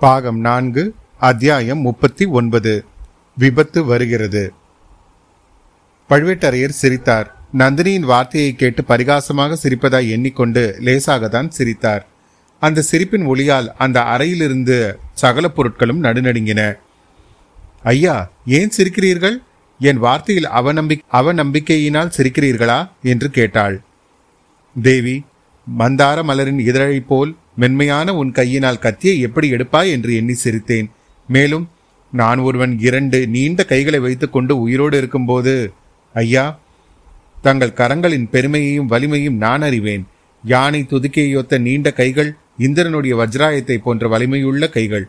பாகம் நான்கு அத்தியாயம் முப்பத்தி ஒன்பது. விபத்து வருகிறது. பழுவேட்டரையர் சிரித்தார். நந்தினியின் வார்த்தையை கேட்டு பரிகாசமாக சிரிப்பதாய் எண்ணிக்கொண்டு லேசாகத்தான் சிரித்தார். அந்த சிரிப்பின் ஒளியால் அந்த அறையிலிருந்து சகல பொருட்களும் நடுநடுங்கின. ஐயா ஏன் சிரிக்கிறீர்கள்? என் வார்த்தையில் அவநம்பிக் அவநம்பிக்கையினால் சிரிக்கிறீர்களா? என்று கேட்டாள். தேவி மந்தார மலரின் இதழை போல் மென்மையான உன் கையினால் கத்தியை எப்படி எடுப்பாய் என்று எண்ணி சிரித்தேன். மேலும் நான் ஒருவன் இரண்டு நீண்ட கைகளை வைத்துக்கொண்டு உயிரோடு இருக்கும்போது ஐயா தங்கள் கரங்களின் பெருமையையும் வலிமையும் நான் அறிவேன். யானை துதுக்கியொத்த நீண்ட கைகள் இந்திரனுடைய வஜ்ராயத்தை போன்ற வலிமையுள்ள கைகள்.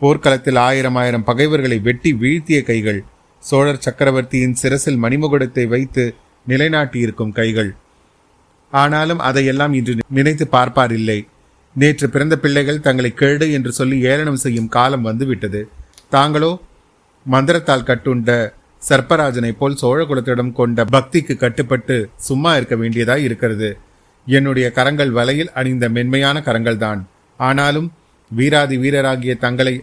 போர்க்களத்தில் ஆயிரம் ஆயிரம் பகைவர்களை வெட்டி வீழ்த்திய கைகள். சோழர் சக்கரவர்த்தியின் சிரசில் மணிமுகுடத்தை வைத்து நிலைநாட்டியிருக்கும் கைகள். ஆனாலும் அதையெல்லாம் இன்று நினைத்து பார்ப்பார் இல்லை. நேற்று பிறந்த பிள்ளைகள் தங்களை கேடு என்று சொல்லி ஏளனம் செய்யும் காலம் வந்துவிட்டது. தாங்களோ மந்திரத்தால் கட்டுண்ட சர்ப்பராஜனை போல் சோழகுலத்திடம் கொண்ட பக்திக்கு கட்டுப்பட்டு சும்மா இருக்க வேண்டியதாய் இருக்கிறது. என்னுடைய கரங்கள் வலையில் அணிந்த மென்மையான கரங்கள் தான் ஆனாலும் வீராதி வீரராகிய தங்களை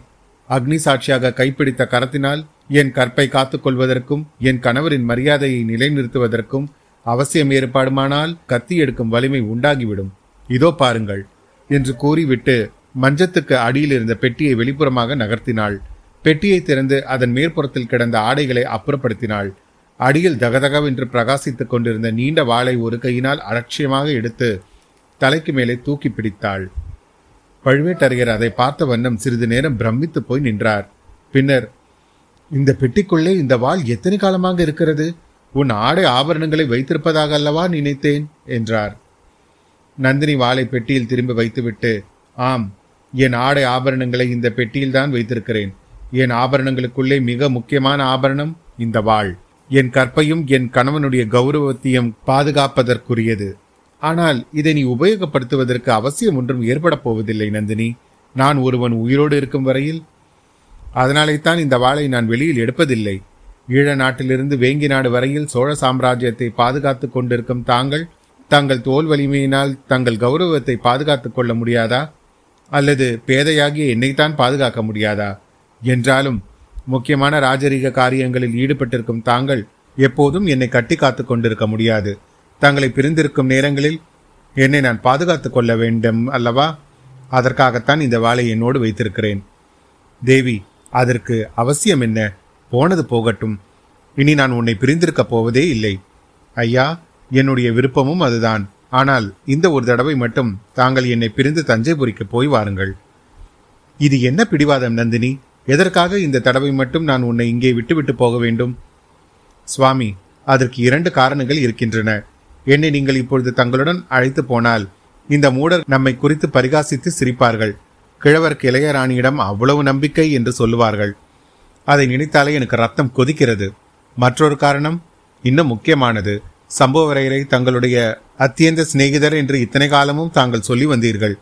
அக்னி சாட்சியாக கைப்பிடித்த கரத்தினால் என் கற்பை காத்துக்கொள்வதற்கும் என் கணவரின் மரியாதையை நிலைநிறுத்துவதற்கும் அவசியம் ஏற்பாடுமானால் கத்தி எடுக்கும் வலிமை உண்டாகிவிடும். இதோ பாருங்கள். என்று கூறிவிட்டு மஞ்சத்துக்கு அடியில் இருந்த பெட்டியை வெளிப்புறமாக நகர்த்தினாள். பெட்டியை திறந்து அதன் மேற்புறத்தில் கிடந்த ஆடைகளை அப்புறப்படுத்தினாள். அடியில் தகதகவென்று பிரகாசித்துக் கொண்டிருந்த நீண்ட வாளை ஒரு கையினால் அலட்சியமாக எடுத்து தலைக்கு மேலே தூக்கி பிடித்தாள். பழுவேட்டரையர் அதை பார்த்த வண்ணம் சிறிது நேரம் பிரமித்து போய் நின்றார். பின்னர் இந்த பெட்டிக்குள்ளே இந்த வாள் எத்தனை காலமாக இருக்கிறது? உன் ஆடை ஆபரணங்களை வைத்திருப்பதாக அல்லவா நினைத்தேன்? என்றார். நந்தினி வாளை பெட்டியில் திரும்பி வைத்துவிட்டு ஆம் என் ஆடை ஆபரணங்களை இந்த பெட்டியில்தான் வைத்திருக்கிறேன். என் ஆபரணங்களுக்குள்ளே மிக முக்கியமான ஆபரணம் இந்த வாள். என் கற்பையும் என் கணவனுடைய கௌரவத்தையும் பாதுகாப்பதற்குரியது. ஆனால் இதை நீ உபயோகப்படுத்துவதற்கு அவசியம் ஒன்றும் ஏற்பட போவதில்லை நந்தினி. நான் ஒருவன் உயிரோடு இருக்கும் வரையில் அதனாலே தான் இந்த வாளை நான் வெளியில் எடுப்பதில்லை. ஈழ நாட்டிலிருந்து வேங்கி நாடு வரையில் சோழ சாம்ராஜ்யத்தை பாதுகாத்துக் கொண்டிருக்கும் தாங்கள் தங்கள் தோல் வலிமையினால் தங்கள் கௌரவத்தை பாதுகாத்துக் கொள்ள முடியாதா? அல்லது பேதையாகிய என்னைத்தான் பாதுகாக்க முடியாதா? என்றாலும் முக்கியமான ராஜரீக காரியங்களில் ஈடுபட்டிருக்கும் தாங்கள் எப்போதும் என்னை கட்டி காத்து கொண்டிருக்க முடியாது. தங்களை பிரிந்திருக்கும் நேரங்களில் என்னை நான் பாதுகாத்துக் கொள்ள வேண்டும் அல்லவா? அதற்காகத்தான் இந்த வாளை என்னோடு வைத்திருக்கிறேன். தேவி அதற்கு அவசியம் என்ன? போனது போகட்டும். இனி நான் உன்னை பிரிந்திருக்கப் போவதே இல்லை. ஐயா என்னுடைய விருப்பமும் அதுதான். ஆனால் இந்த ஒரு தடவை மட்டும் தாங்கள் என்னை பிரிந்து தஞ்சைபுரிக்கு போய் வாருங்கள். இது என்ன பிடிவாதம் நந்தினி? எதற்காக இந்த தடவை மட்டும் நான் உன்னை இங்கே விட்டுவிட்டு போக வேண்டும்? சுவாமி அதற்கு இரண்டு காரணங்கள் இருக்கின்றன. என்னை நீங்கள் இப்பொழுது தங்களுடன் அழைத்து போனால் இந்த மூடர் நம்மை குறித்து பரிகாசித்து சிரிப்பார்கள். கிழவர் கிளையராணியிடம் அவ்வளவு நம்பிக்கை என்று சொல்லுவார்கள். அதை நினைத்தாலே எனக்கு ரத்தம் கொதிக்கிறது. மற்றொரு காரணம் இன்னும் முக்கியமானது. சம்புவரையரை தங்களுடைய அத்தியந்த சிநேகிதர் என்று இத்தனை காலமும் தாங்கள் சொல்லி வந்தீர்கள்.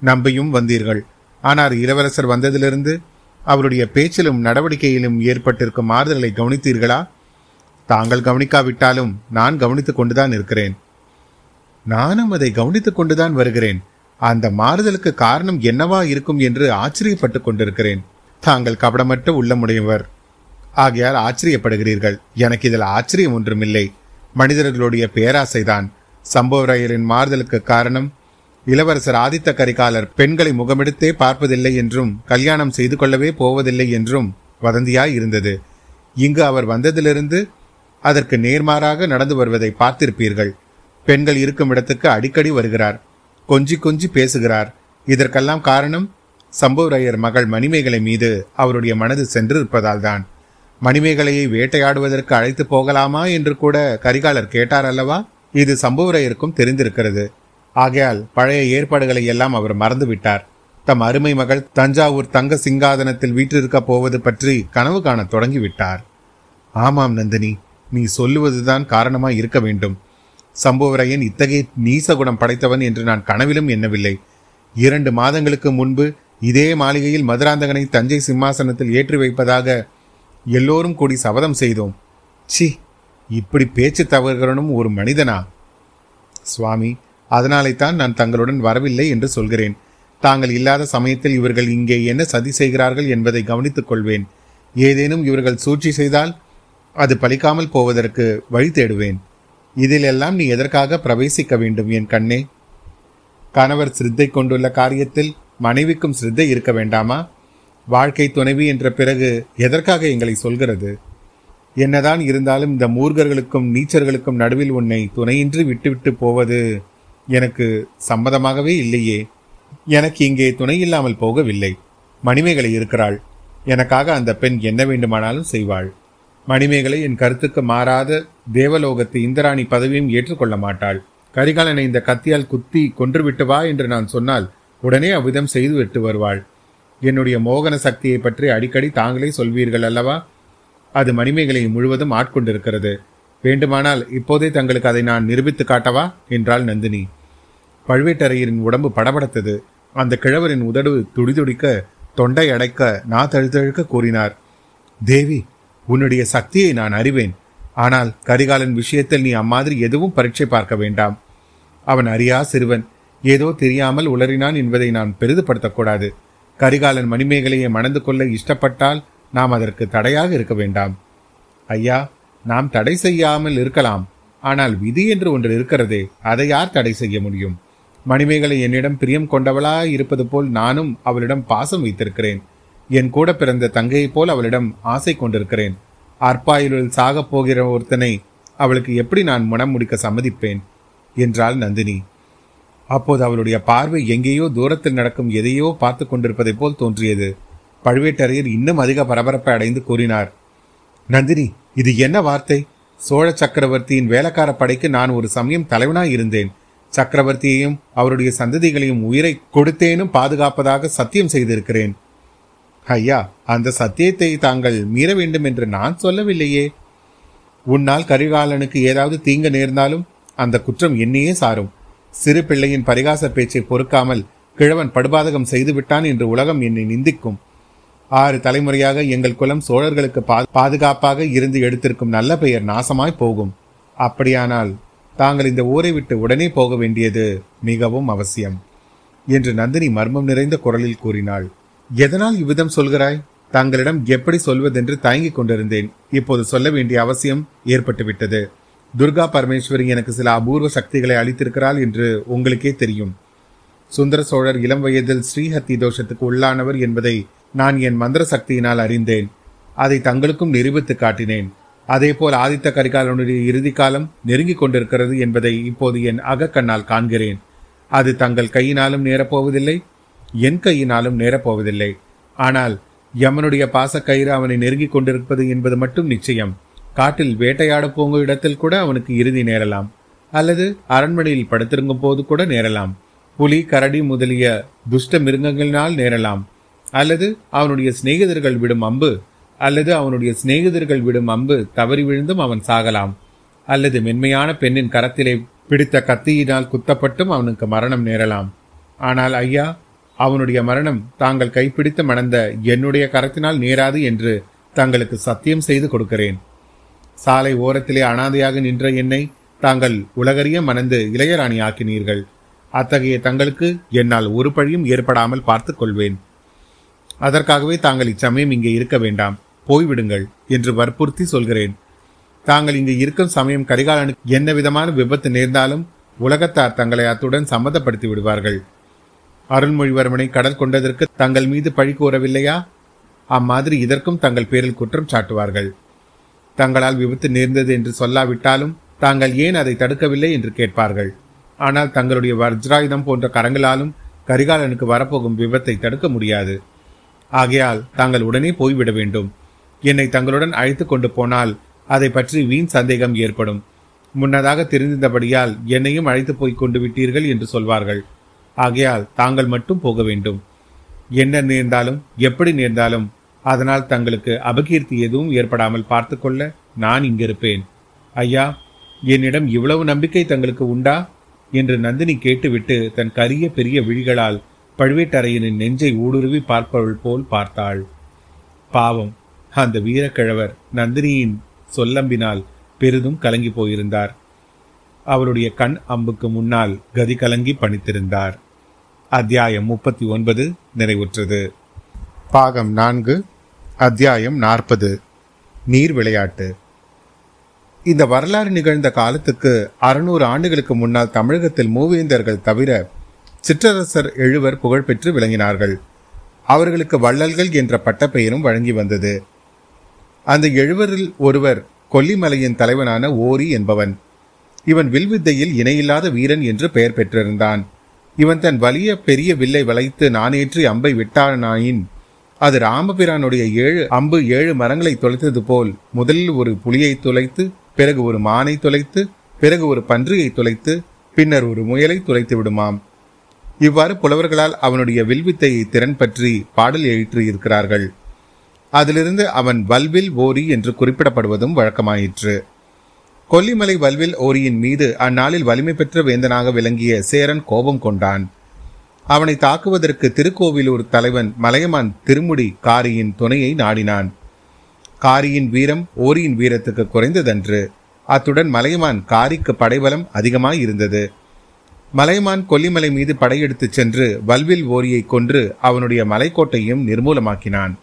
நம்பியும் வந்தீர்கள். ஆனால் இளவரசர் வந்ததிலிருந்து அவருடைய பேச்சிலும் நடவடிக்கையிலும் ஏற்பட்டிருக்கும் மாறுதலை கவனித்தீர்களா? தாங்கள் கவனிக்காவிட்டாலும் நான் கவனித்துக் கொண்டுதான் இருக்கிறேன். நானும் அதை கவனித்துக் கொண்டுதான் வருகிறேன். அந்த மாறுதலுக்கு காரணம் என்னவா இருக்கும் என்று ஆச்சரியப்பட்டுக் கொண்டிருக்கிறேன். தாங்கள் கபடமற்ற உள்ளமுடையவர். ஆகையால் ஆச்சரியப்படுகிறீர்கள். எனக்கு இதில் ஆச்சரியம் ஒன்றுமில்லை. மனிதர்களுடைய பேராசைதான். சம்பவராயரின் மாறுதலுக்கு காரணம் இளவரசர் ஆதித்த கரிகாலர் பெண்களை முகமெடுத்தே பார்ப்பதில்லை என்றும் கல்யாணம் செய்து கொள்ளவே போவதில்லை என்றும் வதந்தியாய் இருந்தது. இங்கு அவர் வந்ததிலிருந்து அதற்கு நேர்மாறாக நடந்து வருவதை பார்த்திருப்பீர்கள். பெண்கள் இருக்கும் இடத்துக்கு அடிக்கடி வருகிறார். கொஞ்சி கொஞ்சி பேசுகிறார். இதற்கெல்லாம் காரணம் சம்புவரையர் மகள் மணிமேகலை மீது அவருடைய மனது சென்று தான் மணிமேகலையை வேட்டையாடுவதற்கு அழைத்து போகலாமா என்று கூட கரிகாலர் கேட்டார் அல்லவா இது சம்புவரையருக்கும் தெரிந்திருக்கிறது. ஆகையால் பழைய ஏற்பாடுகளை எல்லாம் அவர் மறந்துவிட்டார் தம் அருமை மகள் தஞ்சாவூர் தங்க சிங்காதனத்தில் வீற்றிருக்கப் போவது பற்றி கனவு காண தொடங்கிவிட்டார். ஆமாம் நந்தினி நீ சொல்லுவதுதான் காரணமாய் இருக்க வேண்டும். சம்புவரையன் இத்தகைய நீசகுணம் படைத்தவன் என்று நான் கனவிலும் எண்ணவில்லை. இரண்டு மாதங்களுக்கு முன்பு இதே மாளிகையில் மதுராந்தகனை தஞ்சை சிம்மாசனத்தில் ஏற்றி வைப்பதாக எல்லோரும் கூடி சபதம் செய்தோம். சி இப்படி பேச்சு தவறுகிறனும் ஒரு மனிதனா? சுவாமி அதனாலே தான் நான் தங்களுடன் வரவில்லை என்று சொல்கிறேன். தாங்கள் இல்லாத சமயத்தில் இவர்கள் இங்கே என்ன சதி செய்கிறார்கள் என்பதை கவனித்துக் கொள்வேன். ஏதேனும் இவர்கள் சூழ்ச்சி செய்தால் அது பலிக்காமல் போவதற்கு வழி தேடுவேன். இதிலெல்லாம் நீ எதற்காக பிரவேசிக்க வேண்டும் என் கண்ணே? கணவர் சிரத்தை கொண்டுள்ள காரியத்தில் மனைவிக்கும் சிரத்தை இருக்க வேண்டாமா? வாழ்க்கை துணைவி என்ற பிறகு எதற்காக எங்களை சொல்கிறது? என்னதான் இருந்தாலும் இந்த மூர்கர்களுக்கும் நீச்சர்களுக்கும் நடுவில் உன்னை துணையின்றி விட்டுவிட்டு போவது எனக்கு சம்மதமாகவே இல்லையே. எனக்கு இங்கே துணை இல்லாமல் போகவில்லை. மணிமேகலை இருக்கிறாள். எனக்காக அந்த பெண் என்ன வேண்டுமானாலும் செய்வாள். மணிமேகலை என் கருத்துக்கு மாறாத தேவலோகத்து இந்திராணி பதவியும் ஏற்றுக்கொள்ள மாட்டாள். கரிகாலனை இந்த கத்தியால் குத்தி கொன்றுவிட்டு வா என்று நான் சொன்னால் உடனே அவ்விதம் செய்து விட்டு வருவாள். என்னுடைய மோகன சக்தியை பற்றி அடிக்கடி தாங்களே சொல்வீர்கள் அல்லவா? அது மணிமேகலை முழுவதும் ஆட்கொண்டிருக்கிறது. வேண்டுமானால் இப்போதே தங்களுக்கு அதை நான் நிரூபித்து காட்டவா? என்றாள் நந்தினி. பழுவேட்டரையரின் உடம்பு படபடத்தது. அந்த கிழவரின் உதடு துடிதுடிக்க தொண்டை அடைக்க நா தழுத்தழுக்க கூறினார். தேவி உன்னுடைய சக்தியை நான் அறிவேன். ஆனால் கரிகாலன் விஷயத்தில் நீ அம்மாதிரி எதுவும் பரீட்சை பார்க்க வேண்டாம். அவன் அறியா சிறுவன். ஏதோ தெரியாமல் உளறினான் என்பதை நான் பெரிதுபடுத்தக்கூடாது கரிகாலன் மணிமேகலையை மணந்து கொள்ள இஷ்டப்பட்டால் நாம் அதற்கு தடையாக இருக்க வேண்டாம். ஐயா நாம் தடை செய்யாமல் இருக்கலாம். ஆனால் விதி என்று ஒன்று இருக்கிறதே அதை யார் தடை செய்ய முடியும்? மணிமேகலை என்னிடம் பிரியம் கொண்டவளா இருப்பது போல் நானும் அவளிடம் பாசம் வைத்திருக்கிறேன். என் கூட பிறந்த தங்கையைப் போல் அவளிடம் ஆசை கொண்டிருக்கிறேன். அற்பாயுளில் சாகப் போகிற ஒருத்தனை அவளுக்கு எப்படி நான் மனம் முடிக்க சம்மதிப்பேன்? என்றாள் நந்தினி. அப்போது அவளுடைய பார்வை எங்கேயோ தூரத்தில் நடக்கும் எதையோ பார்த்து கொண்டிருப்பதைப் போல் தோன்றியது. பழுவேட்டரையர் இன்னும் அதிக பரபரப்பை அடைந்து கூறினார். நந்தினி இது என்ன வார்த்தை? சோழ சக்கரவர்த்தியின் வேலைக்கார படைக்கு நான் ஒரு சமயம் தலைவனாய் இருந்தேன். சக்கரவர்த்தியையும் அவருடைய சந்ததிகளையும் உயிரை கொடுத்தேனும் பாதுகாப்பதாக சத்தியம் செய்திருக்கிறேன். ஐயா அந்த சத்தியத்தை தாங்கள் மீற வேண்டும் என்று நான் சொல்லவில்லையே. உன்னால் கரிகாலனுக்கு ஏதாவது தீங்கு நேர்ந்தாலும் அந்த குற்றம் என்னையே சாரும். சிறு பிள்ளையின் பரிகாச பேச்சை பொறுக்காமல் கிழவன் படுபாதகம் செய்துவிட்டான் என்று உலகம் என்னை நிந்திக்கும். ஆறு தலைமுறையாக எங்கள் குலம் சோழர்களுக்கு பாதுகாப்பாக இருந்து எடுத்திருக்கும் நல்ல பெயர் நாசமாய் போகும். அப்படியானால் தாங்கள் இந்த ஊரை விட்டு உடனே போக வேண்டியது மிகவும் அவசியம் என்று நந்தினி மர்மம் நிறைந்த குரலில் கூறினாள். எதனால் இவ்விதம் சொல்கிறாய்? தங்களிடம் எப்படி சொல்வதென்று தயங்கிக் கொண்டிருந்தேன். இப்போது சொல்ல வேண்டிய அவசியம் ஏற்பட்டுவிட்டது. துர்கா பரமேஸ்வரி எனக்கு சில அபூர்வ சக்திகளை அளித்திருக்கிறாள் என்று உங்களுக்கே தெரியும். சுந்தர சோழர் இளம் வயதில் ஸ்ரீஹத்தி தோஷத்துக்கு உள்ளானவர் என்பதை நான் என் மந்திர சக்தியினால் அறிந்தேன். அதை தங்களுக்கும் நிரூபித்து காட்டினேன். அதேபோல் ஆதித்த கரிகாலனுடைய இறுதி காலம் நெருங்கிக் கொண்டிருக்கிறது என்பதை இப்போது என் அகக்கண்ணால் காண்கிறேன். அது தங்கள் கையினாலும் நேரப்போவதில்லை என் கையினாலும் நேரப்போவதில்லை. ஆனால் யமனுடைய பாசக்கயிறு அவனை நெருங்கிக் கொண்டிருப்பது என்பது மட்டும் நிச்சயம். காட்டில் வேட்டையாட போங்கும் இடத்தில் கூட அவனுக்கு இறுதி நேரலாம். அல்லது அரண்மனையில் படுத்திருங்கும் போது கூட நேரலாம். புலி கரடி முதலிய துஷ்ட மிருகங்களினால் நேரலாம். அல்லது அவனுடைய சிநேகிதர்கள் விடும் அம்பு அல்லது அவனுடைய சிநேகிதர்கள் விடும் அம்பு தவறி விழுந்தும் அவன் சாகலாம். அல்லது மென்மையான பெண்ணின் கரத்திலே பிடித்த கத்தியினால் குத்தப்பட்டும் அவனுக்கு மரணம் நேரலாம். ஆனால் ஐயா அவனுடைய மரணம் தாங்கள் கைப்பிடித்து மணந்த என்னுடைய கரத்தினால் நேராது என்று தங்களுக்கு சத்தியம் செய்து கொடுக்கிறேன். சாலை ஓரத்திலே அனாதையாக நின்ற என்னை தாங்கள் உலகறிய மணந்து இளையராணி ஆக்கினீர்கள் அத்தகைய தங்களுக்கு என்னால் ஒரு பழியும் ஏற்படாமல் பார்த்துக் கொள்வேன். அதற்காகவே தாங்கள் இச்சமயம் இங்கே இருக்க வேண்டாம். போய்விடுங்கள் என்று வற்புறுத்தி சொல்கிறேன். தாங்கள் இங்கு இருக்கும் சமயம் கரிகாலனுக்கு என்ன விதமான விபத்து நேர்ந்தாலும் உலகத்தார் தங்களை அத்துடன் சம்மதப்படுத்தி விடுவார்கள். அருள்மொழிவர்மனை கடல் கொண்டதற்கு தங்கள் மீது பழி கூறவில்லையா அம்மாதிரி இதற்கும் தங்கள் பேரில் குற்றம் சாட்டுவார்கள். தங்களால் விபத்து நேர்ந்தது என்று சொல்லாவிட்டாலும் தாங்கள் ஏன் அதை தடுக்கவில்லை என்று கேட்பார்கள். ஆனால் தங்களுடைய வஜ்ராயுதம் போன்ற கரங்களாலும் கரிகாலனுக்கு வரப்போகும் விபத்தை தடுக்க முடியாது. ஆகையால் தாங்கள் உடனே போய்விட வேண்டும். என்னை தங்களுடன் அழைத்து கொண்டு போனால் அதை பற்றி வீண் சந்தேகம் ஏற்படும். முன்னதாக தெரிந்திருந்தபடியால் என்னையும் அழைத்து போய் கொண்டு விட்டீர்கள் என்று சொல்வார்கள். ஆகையால் தாங்கள் மட்டும் போக வேண்டும். என்ன நேர்ந்தாலும் எப்படி நேர்ந்தாலும் அதனால் தங்களுக்கு அபகீர்த்தி எதுவும் ஏற்படாமல் பார்த்து கொள்ள நான் இங்கிருப்பேன். ஐயா என்னிடம் இவ்வளவு நம்பிக்கை தங்களுக்கு உண்டா? என்று நந்தினி கேட்டுவிட்டு தன் கரிய பெரிய விழிகளால் பழுவேட்டரையனின் நெஞ்சை ஊடுருவி பார்ப்பவள் போல் பார்த்தாள். பாவம் அந்த வீரக்கிழவர் நந்தினியின் சொல்லம்பினால் பெரிதும் கலங்கி போயிருந்தார். அவருடைய கண் அம்புக்கு முன்னால் கதி கலங்கி பணித்திருந்தார். அத்தியாயம் முப்பத்தி ஒன்பது நிறைவுற்றது. பாகம் நான்கு அத்தியாயம் நாற்பது. நீர் விளையாட்டு. இந்த வரலாறு நிகழ்ந்த காலத்துக்கு அறுநூறு ஆண்டுகளுக்கு முன்னால் தமிழகத்தில் மூவேந்தர்கள் தவிர சிற்றரசர் எழுவர் புகழ்பெற்று விளங்கினார்கள். அவர்களுக்கு வள்ளல்கள் என்ற பட்டப்பெயரும் வழங்கி வந்தது. அந்த எழுவரில் ஒருவர் கொல்லிமலையின் தலைவனான ஓரி என்பவன். இவன் வில்வித்தையில் இணையில்லாத வீரன் என்று பெயர் பெற்றிருந்தான். இவன் தன் வலிய பெரிய வில்லை வளைத்து நானேற்றி அம்பை விட்டானாயின் அது ராமபிரானுடைய ஏழு அம்பு ஏழு மரங்களை தொலைத்தது போல் முதலில் ஒரு புலியை தொலைத்து பிறகு ஒரு மானை தொலைத்து பிறகு ஒரு பன்றியை தொலைத்து பின்னர் ஒரு முயலை துளைத்து விடுமாம். இவ்வாறு புலவர்களால் அவனுடைய வில்வித்தையை திறன் பற்றி பாடல் எழுற்றியிருக்கிறார்கள் அதிலிருந்து அவன் வல்வில் ஓரி என்று குறிப்பிடப்படுவதும் வழக்கமாயிற்று. கொல்லிமலை வல்வில் ஓரியின் மீது அந்நாளில் வலிமை பெற்ற வேந்தனாக விளங்கிய சேரன் கோபம் கொண்டான். அவனை தாக்குவதற்கு திருக்கோவிலூர் தலைவன் மலையமான் திருமுடி காரியின் துணையை நாடினான். காரியின் வீரம் ஓரியின் வீரத்துக்கு குறைந்ததன்று. அத்துடன் மலையமான் காரிக்கு படைபலம் அதிகமாய் இருந்தது. மலையமான் கொல்லிமலை மீது படையெடுத்துச் சென்று வல்வில் ஓரியை கொன்று அவனுடைய மலைக்கோட்டையும் நிர்மூலமாக்கினான்.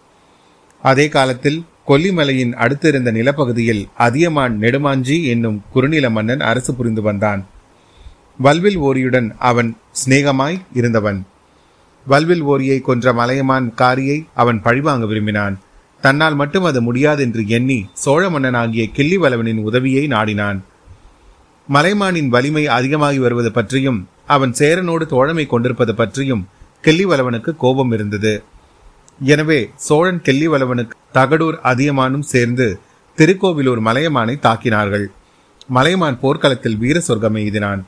அதே காலத்தில் கொல்லிமலையின் அடுத்திருந்த நிலப்பகுதியில் அதியமான் நெடுமாஞ்சி என்னும் குறுநில மன்னன் அரசு புரிந்து வந்தான். வல்வில் ஓரியுடன் அவன் சிநேகமாய் இருந்தவன். வல்வில் ஓரியை கொன்ற மலையமான் காரியை அவன் பழிவாங்க விரும்பினான். தன்னால் மட்டும் அது முடியாதென்று எண்ணி சோழ மன்னனாகிய கிள்ளிவளவனின் உதவியை நாடினான். மலைமானின் வலிமை அதிகமாகி வருவது பற்றியும் அவன் சேரனோடு தோழமை கொண்டிருப்பது பற்றியும் கிள்ளிவளவனுக்கு கோபம் இருந்தது. எனவே சோழன் கெல்லிவளவனுக்கு தகடூர் அதியமானும் சேர்ந்து திருக்கோவிலூர் மலையமானை தாக்கினார்கள். மலையமான் போர்க்களத்தில் வீர சொர்க்கம் எய்தினான்.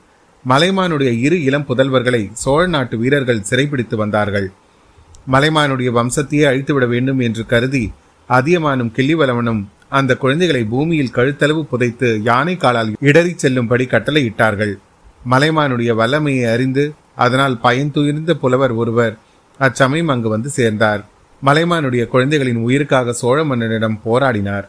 மலைமானுடைய இரு இளம் புதல்வர்களை சோழ நாட்டு வீரர்கள் சிறைப்பிடித்து வந்தார்கள். மலைமானுடைய வம்சத்தையே அழித்துவிட வேண்டும் என்று கருதி அதியமானும் கிள்ளிவளவனும் அந்த குழந்தைகளை பூமியில் கழுத்தளவு புதைத்து யானை காலால் இடறி செல்லும்படி கட்டளையிட்டார்கள். மலைமானுடைய வல்லமையை அறிந்து அதனால் பயந்துயிர்ந்த புலவர் ஒருவர் அச்சமயம் அங்கு வந்து சேர்ந்தார். மலைமானுடைய குழந்தைகளின் உயிருக்காக சோழ மன்னனிடம் போராடினார்.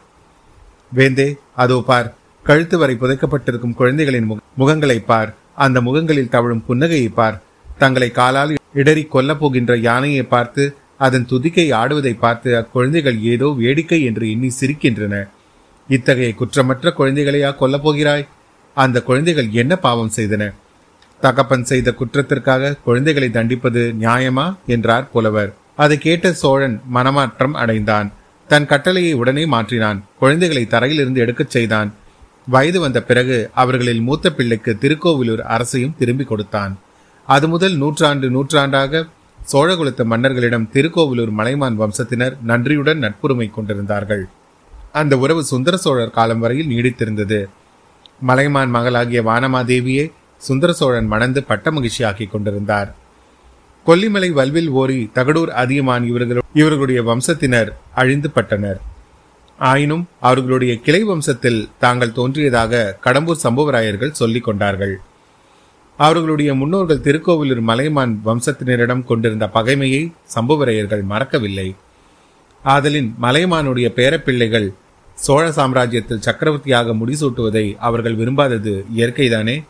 வேந்தே அதோ பார் கழுத்து வரை புதைக்கப்பட்டிருக்கும் குழந்தைகளின் முகங்களை பார். அந்த முகங்களில் தவழும் புன்னகையை பார். தங்களை காலால் இடறி கொல்லப் போகின்ற யானையை பார்த்து அதன் துதிக்கை ஆடுவதை பார்த்து அக்குழந்தைகள் ஏதோ வேடிக்கை என்று எண்ணி சிரிக்கின்றன. இத்தகைய குற்றமற்ற குழந்தைகளையா கொல்லப் போகிறாய்? அந்த குழந்தைகள் என்ன பாவம் செய்தன? தகப்பன் செய்த குற்றத்திற்காக குழந்தைகளை தண்டிப்பது நியாயமா? என்றார் புலவர். அதை கேட்ட சோழன் மனமாற்றம் அடைந்தான். தன் கட்டளையை உடனே மாற்றினான். குழந்தைகளை தரையிலிருந்து எடுக்கச் செய்தான். வயது வந்த பிறகு அவர்களில் மூத்த பிள்ளைக்கு திருக்கோவிலூர் அரசையும் திரும்பி கொடுத்தான். அது முதல் நூற்றாண்டு நூற்றாண்டாக சோழகுலத்து மன்னர்களிடம் திருக்கோவிலூர் மலைமான் வம்சத்தினர் நன்றியுடன் நட்புரிமை கொண்டிருந்தார்கள். அந்த உறவு சுந்தர சோழர் காலம் வரையில் நீடித்திருந்தது. மலைமான் மகளாகிய வானமாதேவியே சுந்தர சோழன் மணந்து பட்ட மகிழ்ச்சியாக்கி கொண்டிருந்தார். கொல்லிமலை வல்வில் ஓரி தகடூர் அதியமான் இவர்கள் இவர்களுடைய வம்சத்தினர் அழிந்து பட்டனர். ஆயினும் அவர்களுடைய கிளை வம்சத்தில் தாங்கள் தோன்றியதாக கடம்பூர் சம்புவராயர்கள் சொல்லிக் கொண்டார்கள். அவர்களுடைய முன்னோர்கள் திருக்கோவிலூர் மலைமான் வம்சத்தினரிடம் கொண்டிருந்த பகைமையை சம்புவரையர்கள் மறக்கவில்லை. ஆதலின் மலைமானுடைய பேரப்பிள்ளைகள் சோழ சாம்ராஜ்யத்தில் சக்கரவர்த்தியாக முடிசூட்டுவதை அவர்கள் விரும்பாதது இயற்கைதானே?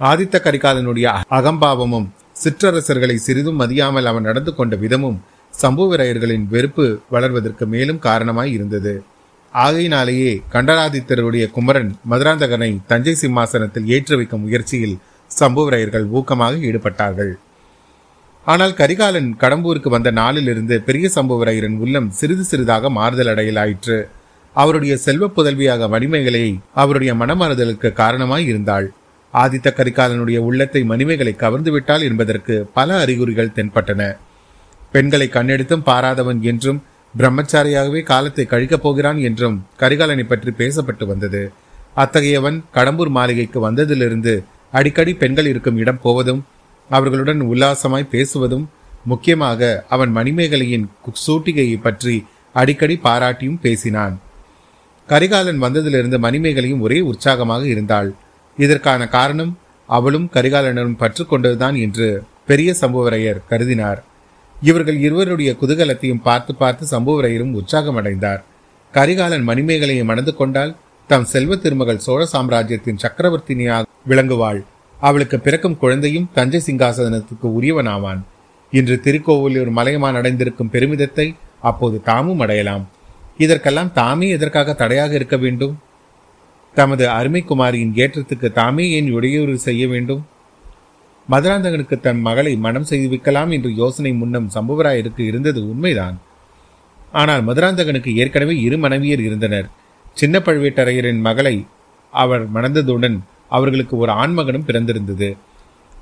ஆதித்த கரிகாலனுடைய அகம்பாவமும் சிற்றரசர்களை சிறிதும் மதியாமல் அவன் நடந்து கொண்ட விதமும் சம்புவரையர்களின் வெறுப்பு வளர்வதற்கு மேலும் காரணமாய் இருந்தது. ஆகையினாலேயே கண்டராதித்தருடைய குமரன் மதுராந்தகனை தஞ்சை சிம்மாசனத்தில் ஏற்றி வைக்கும் முயற்சியில் சம்புவரையர்கள் ஊக்கமாக ஈடுபட்டார்கள். ஆனால் கரிகாலன் கடம்பூருக்கு வந்த நாளிலிருந்து பெரிய சம்புவரையரின் உள்ளம் சிறிது சிறிதாக மாறுதல் அடையலாயிற்று. அவருடைய செல்வ புதல்வியாக மணிமேகலை அவருடைய மனமாறுதலுக்கு காரணமாய் இருந்தாள். ஆதித்த கரிகாலனுடைய உள்ளத்தை மணிமேகலை கவர்ந்து விட்டாள் என்பதற்கு பல அறிகுறிகள் தென்பட்டன. பெண்களை கண்ணெடுத்தும் பாராதவன் என்றும் பிரம்மச்சாரியாகவே காலத்தை கழிக்கப் போகிறான் என்றும் கரிகாலனை பற்றி பேசப்பட்டு வந்தது. அத்தகையவன் கடம்பூர் மாளிகைக்கு வந்ததிலிருந்து அடிக்கடி பெண்கள் இருக்கும் இடம் போவதும் அவர்களுடன் உல்லாசமாய் பேசுவதும் முக்கியமாக அவன் மணிமேகலையின் சூட்டிகையை பற்றி அடிக்கடி பாராட்டியும் பேசினான். கரிகாலன் வந்ததிலிருந்து மணிமேகலையும் ஒரே உற்சாகமாக இருந்தாள். இதற்கான காரணம் அவளும் கரிகாலனும் பற்று கொண்டதுதான் என்று பெரிய சம்புவரையர் கருதினார். இவர்கள் இருவருடைய குதூகலத்தையும் பார்த்து பார்த்து சம்புவரையரும் உற்சாகம் அடைந்தார் கரிகாலன் மணிமேகலையை மணந்து கொண்டால் தம் செல்வ திருமகள் சோழ சாம்ராஜ்யத்தின் சக்கரவர்த்தினியாக விளங்குவாள். அவளுக்கு பிறக்கும் குழந்தையும் தஞ்சை சிங்காசனத்துக்கு உரியவனாவான். இன்று திருக்கோவிலூர் மலையமான் அடைந்திருக்கும் பெருமிதத்தை அப்போது தாமும் அடையலாம். இதற்கெல்லாம் தாமே எதற்காக தடையாக இருக்க வேண்டும்? தமது அருமை குமாரியின் ஏற்றத்துக்கு தாமே ஏன் இடையூறு செய்ய வேண்டும்? மதுராந்தகனுக்கு தன் மகளை மனம் செய்து வைக்கலாம் என்று யோசனை முன்னம் சம்புவராயருக்கு இருந்தது உண்மைதான். ஆனால் மதுராந்தகனுக்கு ஏற்கனவே இரு மனைவியர் இருந்தனர். சின்ன பழுவேட்டரையரின் மகளை அவர் மணந்ததுடன் அவர்களுக்கு ஒரு ஆண்மகனும் பிறந்திருந்தது.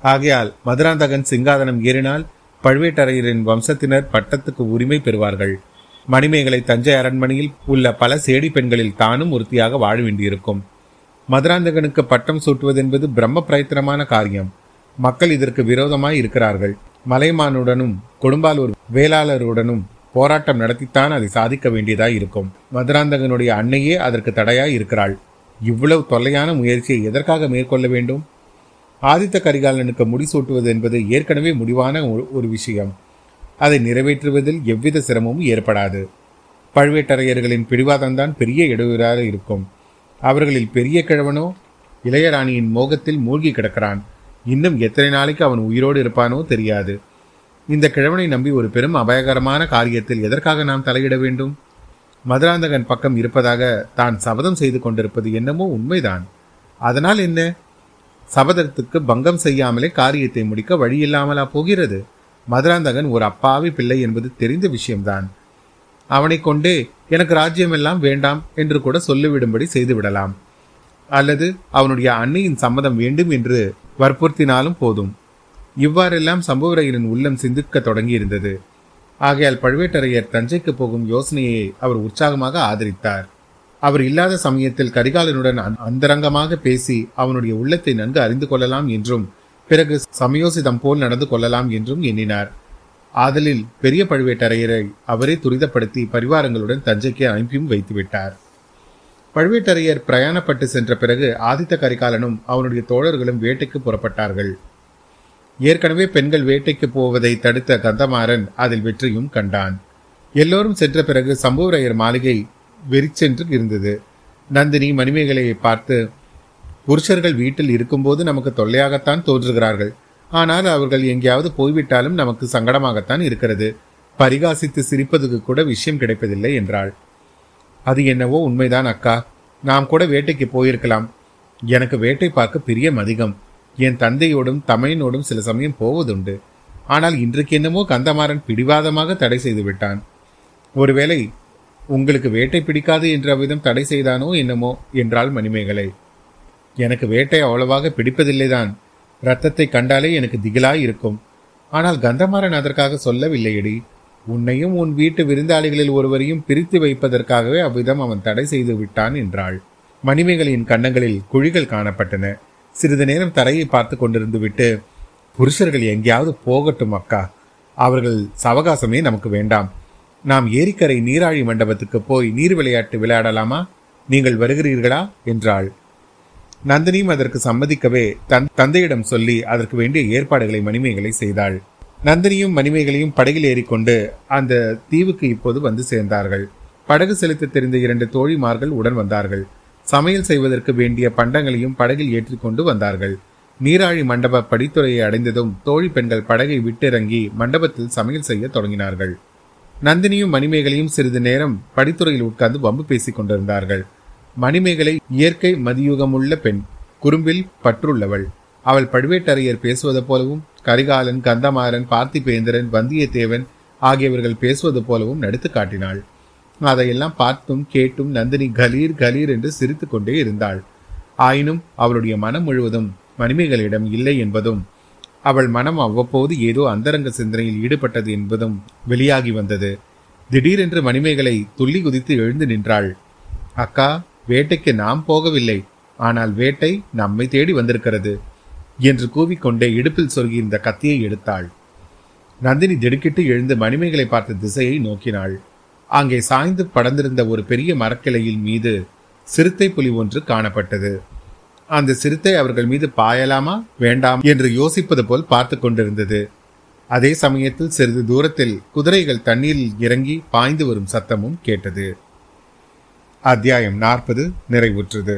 ஆகையால் மதுராந்தகன் சிங்காதனம் ஏறினால் பழுவேட்டரையரின் வம்சத்தினர் பட்டத்துக்கு உரிமை பெறுவார்கள். மணிமேகலை தஞ்சை அரண்மனையில் உள்ள பல சேடி பெண்களில் தானும் ஒருத்தியாக வாழ வேண்டியிருக்கும். மதுராந்தகனுக்கு பட்டம் சூட்டுவதென்பது பிரம்ம பிரயத்தனமான காரியம். மக்கள் இதற்கு விரோதமாய் இருக்கிறார்கள். மலைமானுடனும் கொடும்பாலூர் வேளாளருடனும் போராட்டம் நடத்தித்தான் அதை சாதிக்க வேண்டியதாய் இருக்கும். மதுராந்தகனுடைய அன்னையே அதற்கு தடையாய் இருக்கிறாள். இவ்வளவு தொல்லையான முயற்சியை எதற்காக மேற்கொள்ள வேண்டும்? ஆதித்த கரிகாலனுக்கு முடிசூட்டுவது என்பது ஏற்கனவே முடிவான ஒரு விஷயம். அதை நிறைவேற்றுவதில் எவ்வித சிரமமும் ஏற்படாது. பழுவேட்டரையர்களின் பிடிவாதம்தான் பெரிய இடையூறாக இருக்கும். அவர்களில் பெரிய கிழவனோ இளையராணியின் மோகத்தில் மூழ்கி கிடக்கிறான். இன்னும் எத்தனை நாளைக்கு அவன் உயிரோடு இருப்பானோ தெரியாது. இந்த கிழவனை நம்பி ஒரு பெரும் அபாயகரமான காரியத்தில் எதற்காக நாம் தலையிட வேண்டும்? மதுராந்தகன் பக்கம் இருப்பதாக தான் சபதம் செய்து கொண்டிருப்பது என்னமோ உண்மைதான். அதனால் என்ன? சபதத்துக்கு பங்கம் செய்யாமலே காரியத்தை முடிக்க வழியில்லாமலா போகிறது? மதுராந்தகன் ஒரு அப்பாவி பிள்ளை என்பது தெரிந்த விஷயம்தான். அவனை கொண்டே எனக்கு ராஜ்யமெல்லாம் வேண்டாம் என்று கூட சொல்லிவிடும்படி செய்துவிடலாம். அல்லது அவனுடைய அன்னையின் சம்மதம் வேண்டும் என்று வற்புறுத்தினாலும் போதும். இவ்வாறெல்லாம் சம்புவரையரின் உள்ளம் சிந்திக்க தொடங்கியிருந்தது. ஆகையால் பழுவேட்டரையர் தஞ்சைக்கு போகும் யோசனையை அவர் உற்சாகமாக ஆதரித்தார். அவர் இல்லாத சமயத்தில் கரிகாலனுடன் அந்தரங்கமாக பேசி அவனுடைய உள்ளத்தை நன்கு அறிந்து கொள்ளலாம் என்றும் பிறகு சமயோசிதம் போல் நடந்து கொள்ளலாம் என்றும் எண்ணினார். ஆதலில் பெரிய பழுவேட்டரையரை அவரே துரிதப்படுத்தி பரிவாரங்களுடன் தஞ்சைக்கு அனுப்பியும் வைத்துவிட்டார். பழுவேட்டரையர் பிரயாணப்பட்டு சென்ற பிறகு ஆதித்த கரிகாலனும் அவனுடைய தோழர்களும் வேட்டைக்கு புறப்பட்டார்கள். ஏற்கனவே பெண்கள் வேட்டைக்கு போவதை தடுத்த கந்தமாறன் அதில் வெற்றியும் கண்டான். எல்லோரும் சென்ற பிறகு சம்புவரையர் மாளிகை வெறிச்சென்று இருந்தது. நந்தினி மணிமேகலையை பார்த்து புருஷர்கள் வீட்டில் இருக்கும்போது நமக்கு தொல்லையாகத்தான் தோன்றுகிறார்கள். ஆனால் அவர்கள் எங்கேயாவது போய்விட்டாலும் நமக்கு சங்கடமாகத்தான் இருக்கிறது. பரிகாசித்து சிரிப்பதுக்கு கூட விஷயம் கிடைப்பதில்லை என்றாள். அது என்னவோ உண்மைதான் அக்கா. நாம் கூட வேட்டைக்கு போயிருக்கலாம். எனக்கு வேட்டை பார்க்க பிரியம் அதிகம். என் தந்தையோடும் தமையனோடும் சில சமயம் போவதுண்டு. ஆனால் இன்றைக்கு என்னமோ கந்தமாறன் பிடிவாதமாக தடை செய்து விட்டான். ஒருவேளை உங்களுக்கு வேட்டை பிடிக்காது என்ற விதம் தடை செய்தானோ என்னமோ என்றாள் மணிமேகலை. எனக்கு வேட்டை அவ்வளவாக பிடிப்பதில்லைதான். ரத்தத்தை கண்டாலே எனக்கு திகிலாய் இருக்கும். ஆனால் கந்தமாறன் அதற்காக சொல்லவில்லையடி. உன்னையும் உன் வீட்டு விருந்தாளிகளில் ஒருவரையும் பிரித்து வைப்பதற்காகவே அவ்விதம் அவன் தடை செய்து விட்டான் என்றாள். மணிமேகலையின் கன்னங்களில் குழிகள் காணப்பட்டன. சிறிது நேரம் தரையை பார்த்து கொண்டிருந்து விட்டு புருஷர்கள் எங்கேயாவது போகட்டும் அக்கா. அவர்கள் சவகாசமே நமக்கு வேண்டாம். நாம் ஏரிக்கரை நீராழி மண்டபத்துக்கு போய் நீர் விளையாட்டு விளையாடலாமா? நீங்கள் வருகிறீர்களா? என்றாள். நந்தினியும் அதற்கு சம்மதிக்கவே தன் தந்தையிடம் சொல்லி அதற்கு வேண்டிய ஏற்பாடுகளை மணிமேகலை செய்தாள். நந்தினியும் மணிமேகலையும் படகில் ஏறிக்கொண்டு அந்த தீவுக்கு இப்போது வந்து சேர்ந்தார்கள். படகு செலுத்த தெரிந்த இரண்டு தோழிமார்கள் உடன் வந்தார்கள். சமையல் செய்வதற்கு வேண்டிய பண்டங்களையும் படகில் ஏற்றிக்கொண்டு வந்தார்கள். நீராழி மண்டப படித்துறையை அடைந்ததும் தோழி பெண்கள் படகை விட்டிறங்கி மண்டபத்தில் சமையல் செய்ய தொடங்கினார்கள். நந்தினியும் மணிமேகலையும் சிறிது நேரம் படித்துறையில் உட்கார்ந்து வம்பு பேசிக் கொண்டிருந்தார்கள். மணிமேகலை இயற்கை மதியுகமுள்ள பெண் குறும்பில் பற்றுள்ளவள். அவள் பழுவேட்டரையர் பேசுவது போலவும் கரிகாலன் கந்தமாறன் பார்த்திபேந்திரன் வந்தியத்தேவன் ஆகியவர்கள் பேசுவது போலவும் நடித்து காட்டினாள். அதையெல்லாம் பார்த்தும் கேட்டும் நந்தினி கலீர் கலீர் என்று சிரித்துக்கொண்டே இருந்தாள். ஆயினும் அவளுடைய மனம் முழுவதும் மணிமேகலிடம் இல்லை என்பதும் அவள் மனம் அவ்வப்போது ஏதோ அந்தரங்க சிந்தனையில் ஈடுபட்டது என்பதும் வெளியாகி வந்தது. திடீரென்று மணிமேகலை துள்ளி குதித்து எழுந்து நின்றாள். அக்கா வேட்டைக்கு நாம் போகவில்லை. ஆனால் வேட்டை நம்மை தேடி வந்திருக்கிறது. என்று கூவிக்கொண்டே இடுப்பில் சொருகியிருந்த கத்தியை எடுத்தாள். நந்தினி திடுக்கிட்டு எழுந்து மணிமேகலை பார்த்த திசையை நோக்கினாள். அங்கே சாய்ந்து படர்ந்திருந்த ஒரு பெரிய மரக்கிளையில் மீது சிறுத்தை புலி ஒன்று காணப்பட்டது. அந்த சிறுத்தை அவர்கள் மீது பாயலாமா வேண்டாம் என்று யோசிப்பது போல் பார்த்து கொண்டிருந்தது. அதே சமயத்தில் சிறிது தூரத்தில் குதிரைகள் தண்ணீரில் இறங்கி பாய்ந்து வரும் சத்தமும் கேட்டது. அத்தியாயம் நாற்பது நிறைவுற்றது.